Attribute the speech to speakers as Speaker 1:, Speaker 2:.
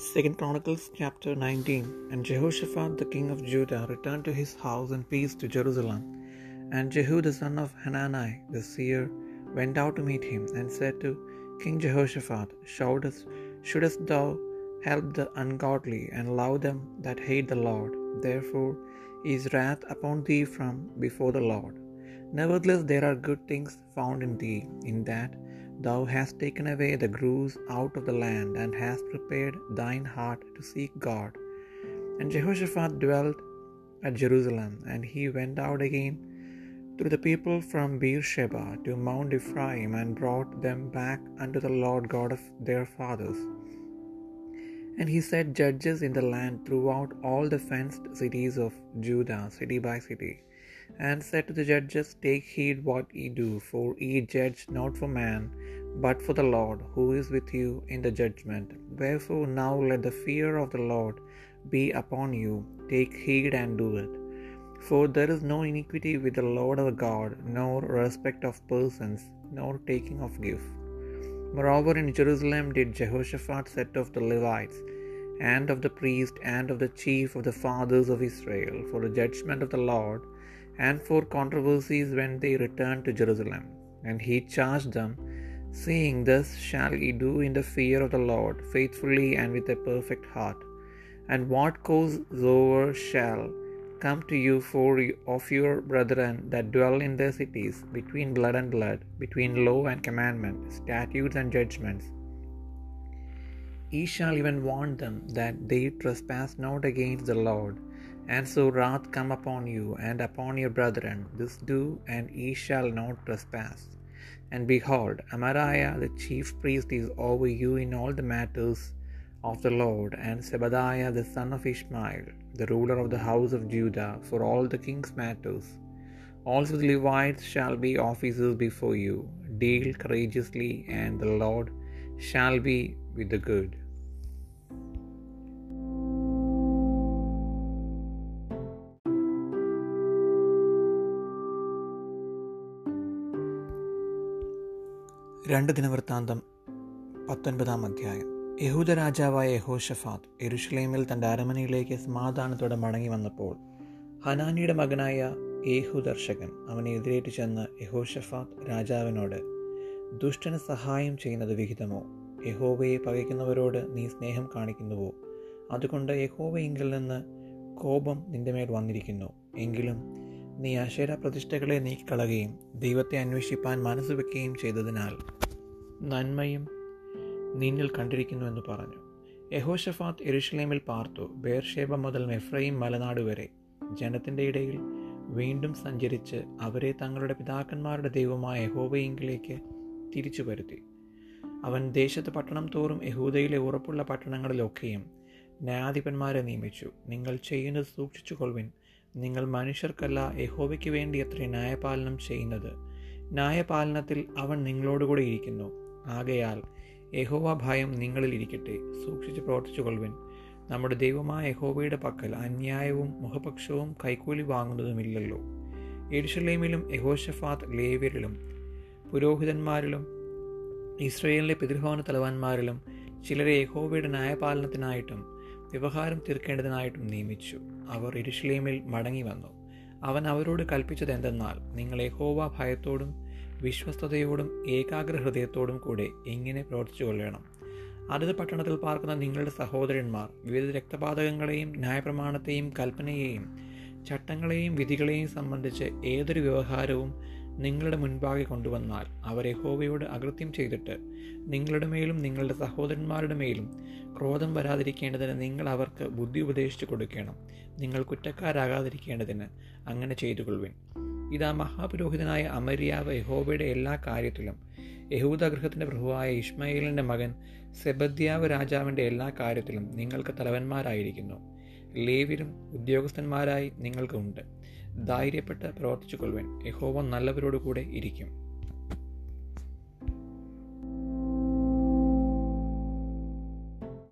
Speaker 1: Second Chronicles chapter 19 And Jehoshaphat the king of Judah returned to his house in peace to Jerusalem. And Jehu the son of Hanani the seer went out to meet him, and said to King Jehoshaphat, Shouldest, Shouldest thou help the ungodly, and love them that hate the Lord? Therefore is wrath upon thee from before the Lord. Nevertheless, there are good things found in thee, in that thou hast taken away the grooves out of the land, and hast prepared thine heart to seek God. And Jehoshaphat dwelt at Jerusalem, and he went out again through the people from Beersheba to Mount Ephraim, and brought them back unto the Lord God of their fathers. And he set judges in the land throughout all the fenced cities of Judah, city by city, and said to the judges, Take heed what ye do, for ye judge not for man, but for the Lord, who is with you in the judgment. Wherefore now let the fear of the Lord be upon you, take heed and do it. For there is no iniquity with the Lord our God, nor respect of persons, nor taking of gift. Moreover, in Jerusalem did Jehoshaphat set off the Levites, and of the priest, and of the chief of the fathers of Israel, for the judgment of the Lord, and for controversies when they returned to Jerusalem. And he charged them, saying, Thus shall ye do in the fear of the Lord, faithfully and with a perfect heart. And what cause soever shall come to you for of your brethren that dwell in their cities, between blood and blood, between law and commandment, statutes and judgments, ye shall even warn them that they trespass not against the Lord, and so wrath come upon you and upon your brethren. This do, and ye shall not trespass. And behold, Amariah the chief priest is over you in all the matters of the Lord, and Zebadiah the son of Ishmael, the ruler of the house of Judah, for all the king's matters. Also the Levites shall be officers before you. Deal courageously, and the Lord shall be with the good. രണ്ട് ദിനവൃത്താന്തം പത്തൊൻപതാം അധ്യായം. യഹൂദ രാജാവായ യഹോഷഫാത്ത് എരുഷലേമിൽ തന്റെ അരമനയിലേക്ക് സമാധാനത്തോടെ മടങ്ങി വന്നപ്പോൾ ഹനാനിയുടെ മകനായ യേഹു ദർശകൻ അവനെ എതിരേറ്റ് ചെന്ന് യഹോഷഫാത്ത് രാജാവിനോട് ദുഷ്ടന് സഹായം ചെയ്യുന്നത് വിഹിതമോ? യഹോവയെ പകയ്ക്കുന്നവരോട് നീ സ്നേഹം കാണിക്കുന്നുവോ? അതുകൊണ്ട് യഹോവയെങ്കിൽ നിന്ന് കോപം നിന്റെ മേൽ വന്നിരിക്കുന്നു. എങ്കിലും നീ അശേര പ്രതിഷ്ഠകളെ നീക്കിക്കളയുകയും ദൈവത്തെ അന്വേഷിപ്പാൻ മനസ്സ് വെക്കുകയും ചെയ്തതിനാൽ നന്മയും നിന്നിൽ കണ്ടിരിക്കുന്നുവെന്ന് പറഞ്ഞു. യഹോഷഫാത്ത് എരുഷലേമിൽ പാർത്തു. ബേർഷേബ മുതൽ മെഫ്രയും മലനാട് വരെ. ജനത്തിന്റെ ഇടയിൽ വീണ്ടും സഞ്ചരിച്ച് അവരെ തങ്ങളുടെ പിതാക്കന്മാരുടെ ദൈവമായ യഹോവയെങ്കിലേക്ക് തിരിച്ചു വരുത്തി. അവൻ ദേശത്ത് പട്ടണം തോറും യഹൂദയിലെ ഉറപ്പുള്ള പട്ടണങ്ങളിലൊക്കെയും ന്യായാധിപന്മാരെ നിയമിച്ചു. നിങ്ങൾ ചെയ്യുന്നത് സൂക്ഷിച്ചു കൊള്ളുവിൻ നിങ്ങൾ മനുഷ്യർക്കല്ല യഹോവയ്ക്ക് വേണ്ടി എത്ര ന്യായപാലനം ചെയ്യുന്നത്. ന്യായപാലനത്തിൽ അവൻ നിങ്ങളോടുകൂടെ ഇരിക്കുന്നു. ആകയാൽ യഹോവ ഭയം നിങ്ങളിൽ ഇരിക്കട്ടെ. സൂക്ഷിച്ച് പ്രവർത്തിച്ചു കൊള്ളുവിൻ നമ്മുടെ ദൈവമായ യഹോവയുടെ പക്കൽ അന്യായവും മുഖപക്ഷവും കൈക്കൂലി വാങ്ങുന്നതുമില്ലല്ലോ. എരുഷലേമിലും യഹോഷഫാത്ത് ലേവ്യരിലും പുരോഹിതന്മാരിലും ഇസ്രയേലിലെ പിതൃഭവന തലവന്മാരിലും ചിലരെ യഹോവയുടെ ന്യായപാലനത്തിനായിട്ടും വ്യവഹാരം തീർക്കേണ്ടതിനായിട്ടും നിയമിച്ചു. അവർ എരുഷലേമിൽ മടങ്ങി വന്നു. അവൻ അവരോട് കൽപ്പിച്ചത് എന്തെന്നാൽ നിങ്ങൾ യഹോവ ഭയത്തോടും വിശ്വസ്തയോടും ഏകാഗ്ര ഹൃദയത്തോടും കൂടെ എങ്ങനെ പ്രവർത്തിച്ചു കൊള്ളണം അതത് പട്ടണത്തിൽ പാർക്കുന്ന നിങ്ങളുടെ സഹോദരന്മാർ വിവിധ രക്തപാതകങ്ങളെയും ന്യായപ്രമാണത്തെയും കൽപ്പനയെയും ചട്ടങ്ങളെയും വിധികളെയും സംബന്ധിച്ച് ഏതൊരു വ്യവഹാരവും നിങ്ങളുടെ മുൻപാകെ കൊണ്ടുവന്നാൽ അവരെ യഹോവയോട് അകൃത്യം ചെയ്തിട്ട് നിങ്ങളുടെ മേലും നിങ്ങളുടെ സഹോദരന്മാരുടെ മേലും ക്രോധം വരാതിരിക്കേണ്ടതിന് നിങ്ങൾ അവർക്ക് ബുദ്ധി ഉപദേശിച്ചു കൊടുക്കണം. നിങ്ങൾ കുറ്റക്കാരാകാതിരിക്കേണ്ടതിന് അങ്ങനെ ചെയ്തു കൊള്ളുവിൻ ഇതാ മഹാപുരോഹിതനായ അമര്യാവ് യഹോബയുടെ എല്ലാ കാര്യത്തിലും യഹൂദഗൃഹത്തിന്റെ പ്രഭുവായ ഇഷ്മയേലിന്റെ മകൻ സെബദ്യാവ് രാജാവിന്റെ എല്ലാ കാര്യത്തിലും നിങ്ങൾക്ക് തലവന്മാരായിരിക്കുന്നു. ലേവിലും ഉദ്യോഗസ്ഥന്മാരായി നിങ്ങൾക്ക് ഉണ്ട്. ധൈര്യപ്പെട്ട് പ്രവർത്തിച്ചു കൊള്ളുവാൻ യഹോവ നല്ലവരോടുകൂടെ ഇരിക്കും.